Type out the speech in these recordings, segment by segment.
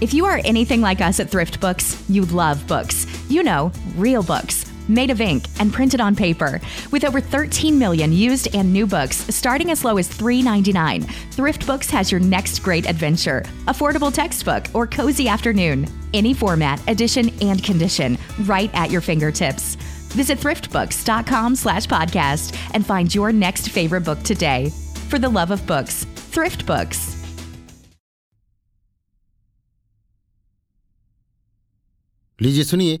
If you are anything like us at Thrift Books, you love books. You know, real books, made of ink and printed on paper. With over 13 million used and new books starting as low as $3.99, Thrift Books has your next great adventure. Affordable textbook or cozy afternoon. Any format, edition, and condition, right at your fingertips. Visit thriftbooks.com slash podcast and find your next favorite book today. For the love of books, Thrift Books. लीजिए सुनिए,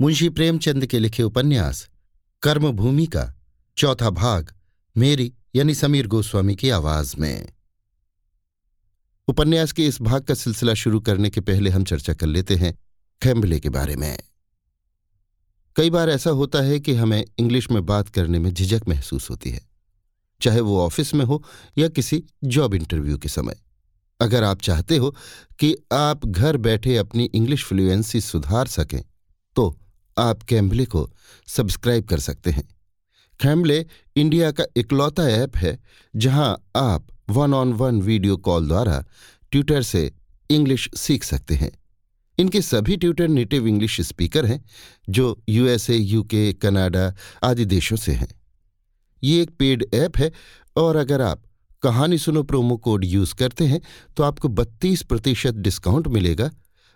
मुंशी प्रेमचंद के लिखे उपन्यास, कर्मभूमि का चौथा भाग, मेरी यानी समीर गोस्वामी की आवाज़ में। उपन्यास के इस भाग का सिलसिला शुरू करने के पहले हम चर्चा कर लेते हैं खैम्बले के बारे में। कई बार ऐसा होता है कि हमें इंग्लिश में बात करने में झिझक महसूस होती है, चाहे वो ऑफ़िस में हो या किसी जॉब इंटरव्यू के समय। अगर आप चाहते हो कि आप घर बैठे अपनी इंग्लिश फ्लुएंसी सुधार सकें तो आप कैम्बले को सब्सक्राइब कर सकते हैं। कैम्बले इंडिया का इकलौता ऐप है, जहाँ आप one on one video call द्वारा ट्यूटर से इंग्लिश सीख सकते हैं। इनके सभी ट्यूटर नेटिव इंग्लिश स्पीकर हैं, जो यूएसए यूके कनाडा आदि देशों से हैं। ये एक पेड ऐप है, और अगर आप कहानी सुनो प्रोमो कोड यूज़ करते हैं तो आपको 32 प्रतिशत डिस्काउंट मिलेगा,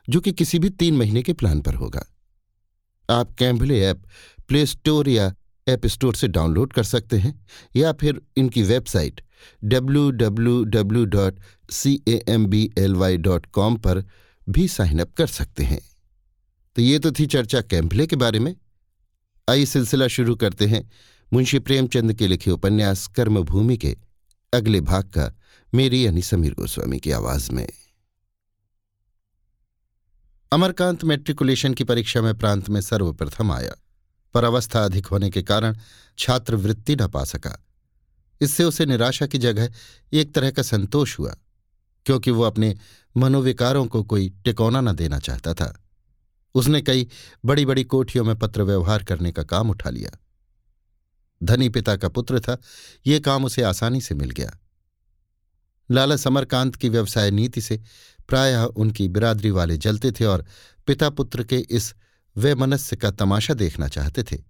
जो कि किसी भी तीन महीने के प्लान पर होगा। आप कैम्बले ऐप प्ले स्टोर या ऐप स्टोर से डाउनलोड कर सकते हैं, या फिर इनकी वेबसाइट www.cambly.com पर भी साइन अप कर सकते हैं। तो ये तो थी चर्चा कैम्बले के बारे में। आइए सिलसिला शुरू करते हैं मुंशी प्रेमचंद के लिखे उपन्यास कर्मभूमि के अगले भाग का मेरी यानी समीर गोस्वामी की आवाज़ में। अमरकांत मेट्रिकुलेशन की परीक्षा में प्रांत में सर्वप्रथम आया, पर अवस्था अधिक होने के कारण छात्रवृत्ति न पा सका। इससे उसे निराशा की जगह एक तरह का संतोष हुआ, क्योंकि वो अपने मनोविकारों को कोई टिकौना न देना चाहता था। उसने कई बड़ी बड़ी कोठियों में पत्र व्यवहार करने का काम उठा लिया। धनी पिता का पुत्र था, ये काम उसे आसानी से मिल गया। लाला समरकांत की व्यवसाय नीति से प्रायः उनकी बिरादरी वाले जलते थे और पिता पुत्र के इस वैमनस्य का तमाशा देखना चाहते थे।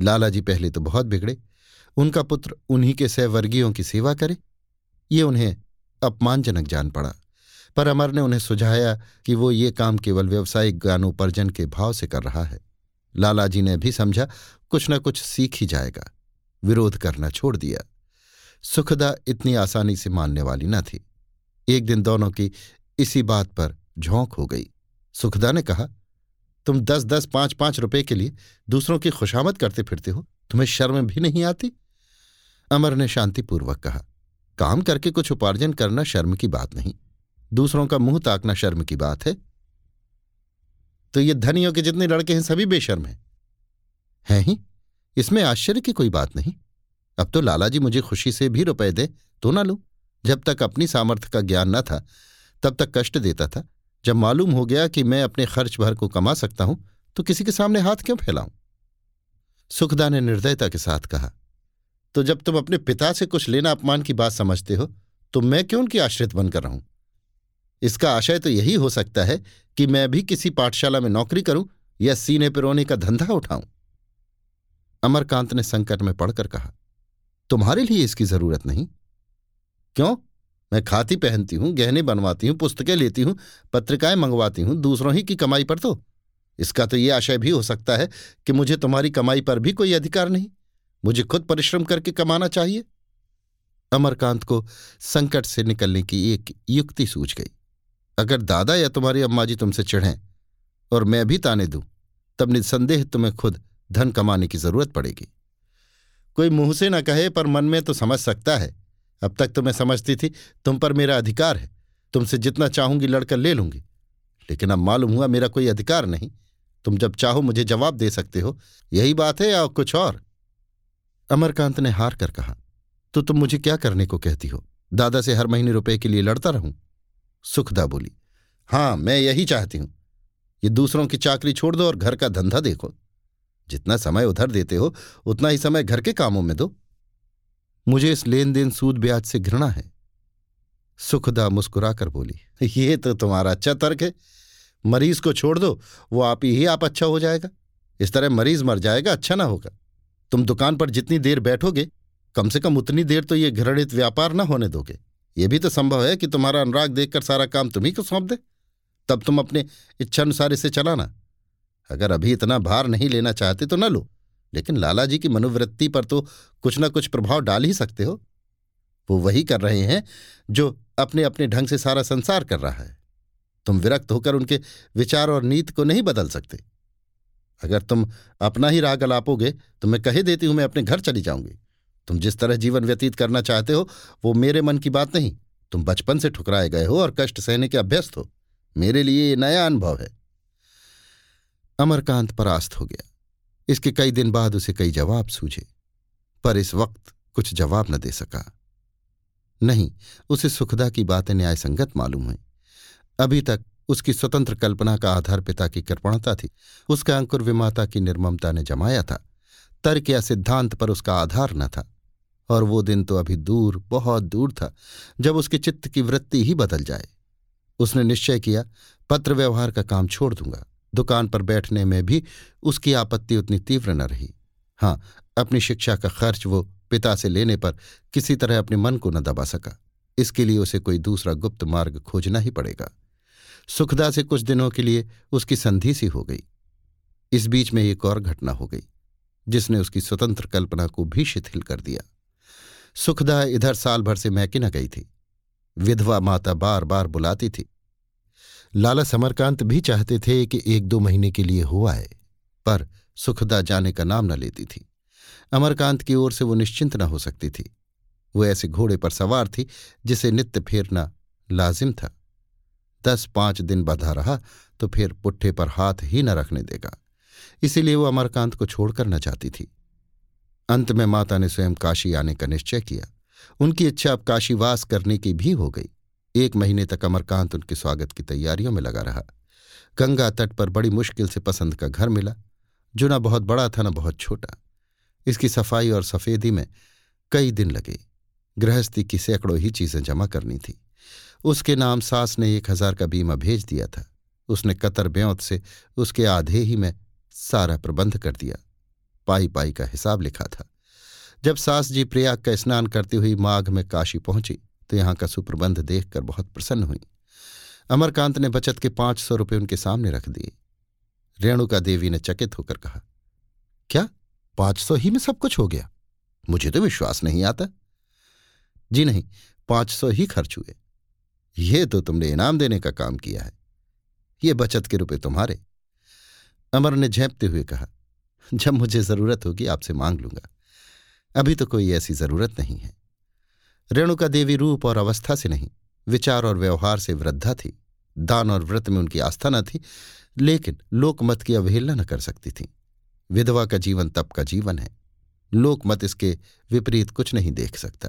लालाजी पहले तो बहुत बिगड़े, उनका पुत्र उन्हीं के सहवर्गीयों की सेवा करे, ये उन्हें अपमानजनक जान पड़ा। पर अमर ने उन्हें सुझाया कि वो ये काम केवल व्यवसायिक ज्ञानोपार्जन के भाव से कर रहा है। लालाजी ने भी समझा, कुछ न कुछ सीख ही जाएगा। विरोध करना छोड़ दिया। सुखदा इतनी आसानी से मानने वाली न थी। एक दिन दोनों की इसी बात पर झोंक हो गई। सुखदा ने कहा, तुम दस दस, पाँच पाँच रुपए के लिए दूसरों की खुशामद करते फिरते हो। तुम्हें शर्म भी नहीं आती? अमर ने शांतिपूर्वक कहा, काम करके कुछ उपार्जन करना शर्म की बात नहीं। दूसरों का मुँह ताकना शर्म की बात है। तो ये धनियों के जितने लड़के हैं, सभी बेशर्म हैं। हैं ही? इसमें आश्चर्य की कोई बात नहीं। अब तो लालाजी मुझे खुशी से भी रुपए दे तो ना लूँ। जब तक अपनी सामर्थ्य का ज्ञान न था, तब तक कष्ट देता था। जब मालूम हो गया कि मैं अपने खर्च भर को कमा सकता हूँ तो किसी के सामने हाथ क्यों फैलाऊं? सुखदा ने निर्दयता के साथ कहा तो जब तुम अपने पिता से कुछ लेना अपमान की बात समझते हो तो मैं क्यों उनकी आश्रित बनकर रहूँ? इसका आशय तो यही हो सकता है कि मैं भी किसी पाठशाला में नौकरी करूँ या सीने पिरोने का धंधा उठाऊं। अमरकांत ने संकट में पड़कर कहा, तुम्हारे लिए इसकी ज़रूरत नहीं। क्यों? मैं खाती पहनती हूँ, गहने बनवाती हूँ, पुस्तकें लेती हूँ, पत्रिकाएँ मंगवाती हूँ, दूसरों ही की कमाई पर तो। इसका तो ये आशय भी हो सकता है कि मुझे तुम्हारी कमाई पर भी कोई अधिकार नहीं। मुझे खुद परिश्रम करके कमाना चाहिए। अमरकांत को संकट से निकलने की एक युक्ति सूझ गई। अगर दादा या तुम्हारी अम्मा जी तुमसे चिढ़ें और मैं भी ताने दूँ, तब निसंदेह तुम्हें खुद धन कमाने की ज़रूरत पड़ेगी। कोई मुँह से न कहे, पर मन में तो समझ सकता है। अब तक तो मैं समझती थी, तुम पर मेरा अधिकार है। तुमसे जितना चाहूँगी लड़कर ले लूँगी। लेकिन अब मालूम हुआ मेरा कोई अधिकार नहीं। तुम जब चाहो मुझे जवाब दे सकते हो। यही बात है या कुछ और? अमरकांत ने हार कर कहा तो तुम मुझे क्या करने को कहती हो? दादा से हर महीने रुपए के लिए लड़ता रहूँ। सुखदा बोली, हाँ, मैं यही चाहती हूँ। ये दूसरों की चाकरी छोड़ दो और घर का धंधा देखो। जितना समय उधर देते हो, उतना ही समय घर के कामों में दो। मुझे इस लेन देन सूद ब्याज से घृणा है। सुखदा मुस्कुराकर बोली, ये तो तुम्हारा अच्छा तर्क है। मरीज़ को छोड़ दो, वो आप ही आप अच्छा हो जाएगा। इस तरह मरीज़ मर जाएगा अच्छा ना होगा। तुम दुकान पर जितनी देर बैठोगे, कम से कम उतनी देर तो ये घृणित व्यापार ना होने दोगे। ये भी तो संभव है कि तुम्हारा अनुराग देखकर सारा काम तुम्ही को सौंप दे। तब तुम अपने इच्छानुसार इसे चलाना। अगर अभी इतना भार नहीं लेना चाहते तो न लो, लेकिन लाला जी की मनोवृत्ति पर तो कुछ ना कुछ प्रभाव डाल ही सकते हो। वो वही कर रहे हैं जो अपने अपने ढंग से सारा संसार कर रहा है। तुम विरक्त होकर उनके विचार और नीति को नहीं बदल सकते। अगर तुम अपना ही राग अलापोगे तो मैं कहे देती हूँ मैं अपने घर चली जाऊँगी। तुम जिस तरह जीवन व्यतीत करना चाहते हो, वो मेरे मन की बात नहीं। तुम बचपन से ठुकराए गए हो और कष्ट सहने के अभ्यस्त हो। मेरे लिए ये नया अनुभव है। अमरकांत परास्त हो गया। इसके कई दिन बाद उसे कई जवाब सूझे। पर इस वक्त कुछ जवाब न दे सका। नहीं, उसे सुखदा की बातें न्यायसंगत मालूम हुई। अभी तक उसकी स्वतंत्र कल्पना का आधार पिता की कृपणता थी। उसका अंकुर विमाता की निर्ममता ने जमाया था। तर्क या सिद्धांत पर उसका आधार न था। और वो दिन तो अभी दूर, बहुत दूर था, जब उसके चित्त की वृत्ति ही बदल जाए। उसने निश्चय किया, पत्र व्यवहार का काम छोड़ दूँगा। दुकान पर बैठने में भी उसकी आपत्ति उतनी तीव्र न रही। हाँ अपनी शिक्षा का खर्च वो पिता से लेने पर किसी तरह अपने मन को न दबा सका। इसके लिए उसे कोई दूसरा गुप्त मार्ग खोजना ही पड़ेगा। सुखदा से कुछ दिनों के लिए उसकी संधि सी हो गई। इस बीच में एक और घटना हो गई, जिसने उसकी स्वतंत्र कल्पना को भी शिथिल कर दिया। सुखदा इधर साल भर से मैके न गई थी। विधवा माता बार बार बुलाती थी। लाला समरकांत भी चाहते थे कि एक दो महीने के लिए है पर सुखदा जाने का नाम न लेती थी। अमरकांत की ओर से वो निश्चिंत न हो सकती थी। वो ऐसे घोड़े पर सवार थी, जिसे नित्य फेरना लाजिम था। दस पाँच दिन बधा रहा तो फिर पुट्ठे पर हाथ ही न रखने देगा। इसीलिए वो अमरकांत को छोड़कर न जाती थी। अंत में माता ने स्वयं काशी आने का निश्चय किया। उनकी इच्छा अब काशीवास करने की भी हो गई। एक महीने तक अमरकांत उनके स्वागत की तैयारियों में लगा रहा। गंगा तट पर बड़ी मुश्किल से पसंद का घर मिला, जो न बहुत बड़ा था, न बहुत छोटा। इसकी सफ़ाई और सफेदी में कई दिन लगे। गृहस्थी की सैकड़ों ही चीज़ें जमा करनी थी। उसके नाम सास ने एक हज़ार का बीमा भेज दिया था। उसने कतर ब्यौत से उसके आधे ही में सारा प्रबंध कर दिया। पाई पाई का हिसाब लिखा था। जब सास जी प्रयाग का स्नान करती हुई माघ में काशी पहुँची तो यहाँ का सुप्रबंध देखकर बहुत प्रसन्न हुई। अमरकांत ने बचत के पाँच सौ रुपये उनके सामने रख दिए। रेणुका देवी ने चकित होकर कहा, क्या पाँच सौ ही में सब कुछ हो गया? मुझे तो विश्वास नहीं आता। जी नहीं, पाँच सौ ही खर्च हुए। ये तो तुमने इनाम देने का काम किया है। ये बचत के रुपए तुम्हारे। अमर ने झेपते हुए कहा जब मुझे ज़रूरत होगी आपसे मांग लूँगा। अभी तो कोई ऐसी ज़रूरत नहीं है। रेणुका देवी रूप और अवस्था से नहीं, विचार और व्यवहार से वृद्धा थी। दान और व्रत में उनकी आस्था न थी, लेकिन लोकमत की अवहेलना न कर सकती थी। विधवा का जीवन तप का जीवन है। लोकमत इसके विपरीत कुछ नहीं देख सकता।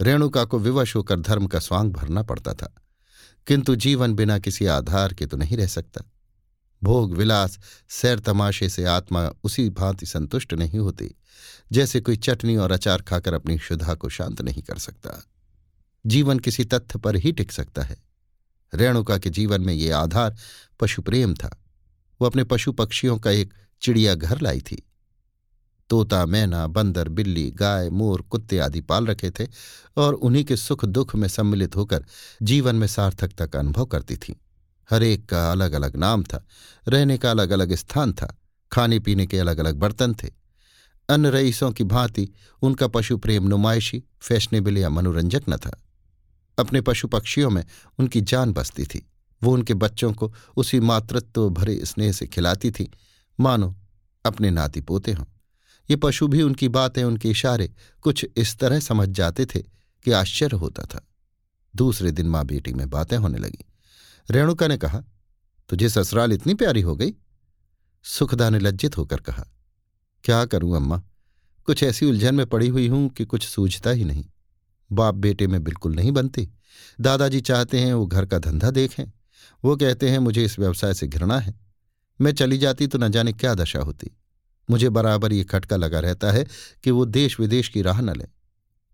रेणुका को विवश होकर धर्म का स्वांग भरना पड़ता था, किंतु जीवन बिना किसी आधार के तो नहीं रह सकता। भोग, विलास, सैर तमाशे से आत्मा उसी भांति संतुष्ट नहीं होती, जैसे कोई चटनी और अचार खाकर अपनी क्षुधा को शांत नहीं कर सकता। जीवन किसी तथ्य पर ही टिक सकता है। रेणुका के जीवन में ये आधार पशु प्रेम था। वो अपने पशु पक्षियों का एक चिड़िया घर लाई थी। तोता, मैना, बंदर, बिल्ली, गाय, मोर, कुत्ते आदि पाल रखे थे और उन्हीं के सुख दुख में सम्मिलित होकर जीवन में सार्थकता का अनुभव करती थी। हर एक का अलग अलग नाम था, रहने का अलग अलग स्थान था खाने पीने के अलग अलग बर्तन थे। अन्य रईसों की भांति उनका पशु प्रेम नुमाइशी, फैशनेबल या मनोरंजक न था। अपने पशु पक्षियों में उनकी जान बसती थी। वो उनके बच्चों को उसी मातृत्व भरे स्नेह से खिलाती थी। मानो, अपने नाती पोते हों। ये पशु भी उनकी बातें, उनके इशारे कुछ इस तरह समझ जाते थे कि आश्चर्य होता था। दूसरे दिन माँ बेटी में बातें होने लगी। रेणुका ने कहा, तुझे ससुराल इतनी प्यारी हो गई? सुखदा ने लज्जित होकर कहा, क्या करूँ अम्मा? कुछ ऐसी उलझन में पड़ी हुई हूँ कि कुछ सूझता ही नहीं। बाप बेटे में बिल्कुल नहीं बनते। दादाजी चाहते हैं वो घर का धंधा देखें। वो कहते हैं, मुझे इस व्यवसाय से घृणा है। मैं चली जाती तो न जाने क्या दशा होती। मुझे बराबर ये खटका लगा रहता है कि वो देश विदेश की राह न ले।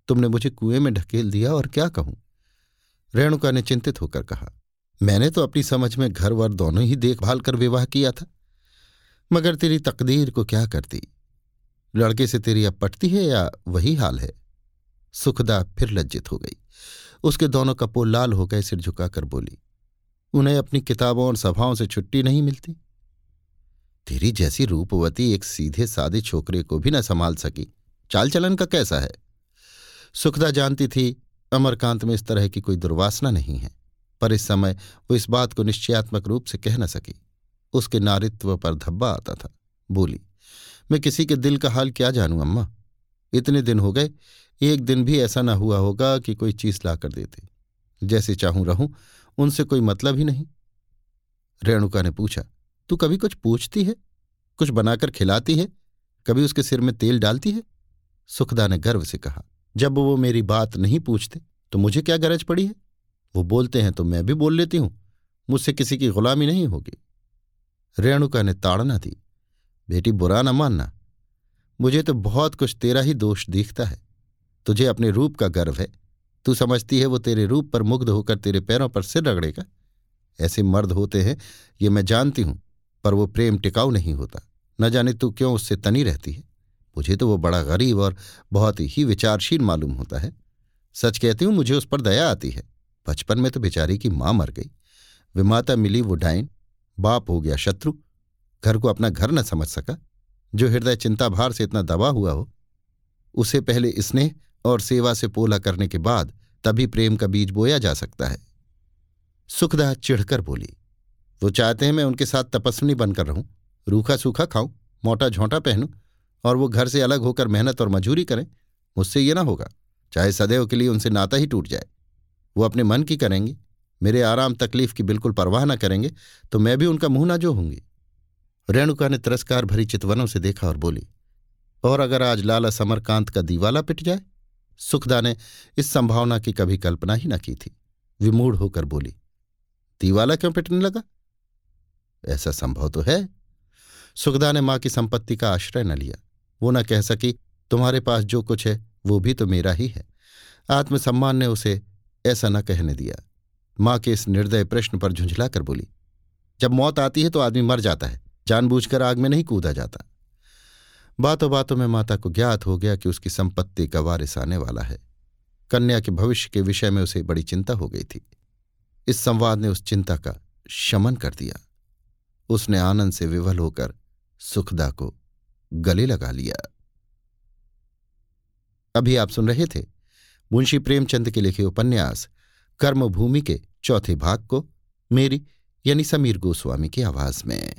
तुमने मुझे कुएँ में ढकेल दिया और क्या कहूँ? रेणुका ने चिंतित होकर कहा मैंने तो अपनी समझ में घर वर दोनों ही देखभाल कर विवाह किया था। मगर तेरी तकदीर को क्या करती? लड़के से तेरी अब पटती है या वही हाल है? सुखदा फिर लज्जित हो गई। उसके दोनों कपोल लाल हो गए, सिर झुकाकर बोली, उन्हें अपनी किताबों और सभाओं से छुट्टी नहीं मिलती? तेरी जैसी रूपवती एक सीधे सादे छोकरे को भी न संभाल सकी। चाल चलन का कैसा है? सुखदा जानती थी, अमरकांत में इस तरह की कोई दुर्वासना नहीं है। पर इस समय वो इस बात को निश्चयात्मक रूप से कह न सकी। उसके नारित्व पर धब्बा आता था। बोली, मैं किसी के दिल का हाल क्या जानूं, अम्मा? इतने दिन हो गए, एक दिन भी ऐसा ना हुआ होगा कि कोई चीज़ ला कर देते। जैसे चाहूँ रहूँ, उनसे कोई मतलब ही नहीं। रेणुका ने पूछा, तू कभी कुछ पूछती है? कुछ बनाकर खिलाती है? कभी उसके सिर में तेल डालती है? सुखदा ने गर्व से कहा, जब वो मेरी बात नहीं पूछते तो मुझे क्या गरज पड़ी है? वो बोलते हैं तो मैं भी बोल लेती हूँ। मुझसे किसी की गुलामी नहीं होगी। रेणुका ने ताड़ना दी। बेटी, बुरा न मानना। मुझे तो बहुत कुछ तेरा ही दोष दिखता है। तुझे अपने रूप का गर्व है। तू समझती है वो तेरे रूप पर मुग्ध होकर तेरे पैरों पर सिर रगड़ेगा। ऐसे मर्द होते हैं, ये मैं जानती हूँ, पर वो प्रेम टिकाऊ नहीं होता। न जाने तू क्यों उससे तनी रहती है। मुझे तो वो बड़ा गरीब और बहुत ही विचारशील मालूम होता है। सच कहती हूँ, मुझे उस पर दया आती है। बचपन में तो बेचारी की माँ मर गई। विमाता मिली, वो डाइन बाप हो गया शत्रु। घर को अपना घर न समझ सका। जो हृदय चिंता भार से इतना दबा हुआ हो, उसे पहले स्नेह और सेवा से पोला करने के बाद तभी प्रेम का बीज बोया जा सकता है। सुखदा चिढ़कर बोली, वो चाहते हैं मैं उनके साथ तपस्विनी बनकर रहूँ। रूखा सूखा खाऊं, मोटा झोंटा पहनूं और वो घर से अलग होकर मेहनत और मजूरी करें। मुझसे ये ना होगा। चाहे सदैव के लिए उनसे नाता ही टूट जाए। वो अपने मन की करेंगे, मेरे आराम तकलीफ़ की बिल्कुल परवाह न करेंगे तो मैं भी उनका मुँह ना जो होंगी रेणुका ने तिरस्कार भरी चितवनों से देखा और बोली, और अगर आज लाला समरकांत का दीवाला पिट जाए? सुखदा ने इस संभावना की कभी कल्पना ही न की थी। विमूढ़ होकर बोली, दीवाला क्यों पिटने लगा? ऐसा संभव तो है। सुखदा ने माँ की संपत्ति का आश्रय न लिया। वो न कह सकी, तुम्हारे पास जो कुछ है, वो भी तो मेरा ही है। आत्मसम्मान ने उसे ऐसा न कहने दिया। माँ के इस निर्दय प्रश्न पर झुंझलाकर बोली, जब मौत आती है तो आदमी मर जाता है, जानबूझकर आग में नहीं कूदा जाता। बातों बातों में माता को ज्ञात हो गया कि उसकी संपत्ति का वारिस आने वाला है। कन्या के भविष्य के विषय में उसे बड़ी चिंता हो गई थी। इस संवाद ने उस चिंता का शमन कर दिया। उसने आनंद से विवल होकर सुखदा को गले लगा लिया। अभी आप सुन रहे थे मुंशी प्रेमचंद के लिखे उपन्यास, कर्मभूमि के चौथे भाग को मेरी यानी समीर गोस्वामी की आवाज़ में।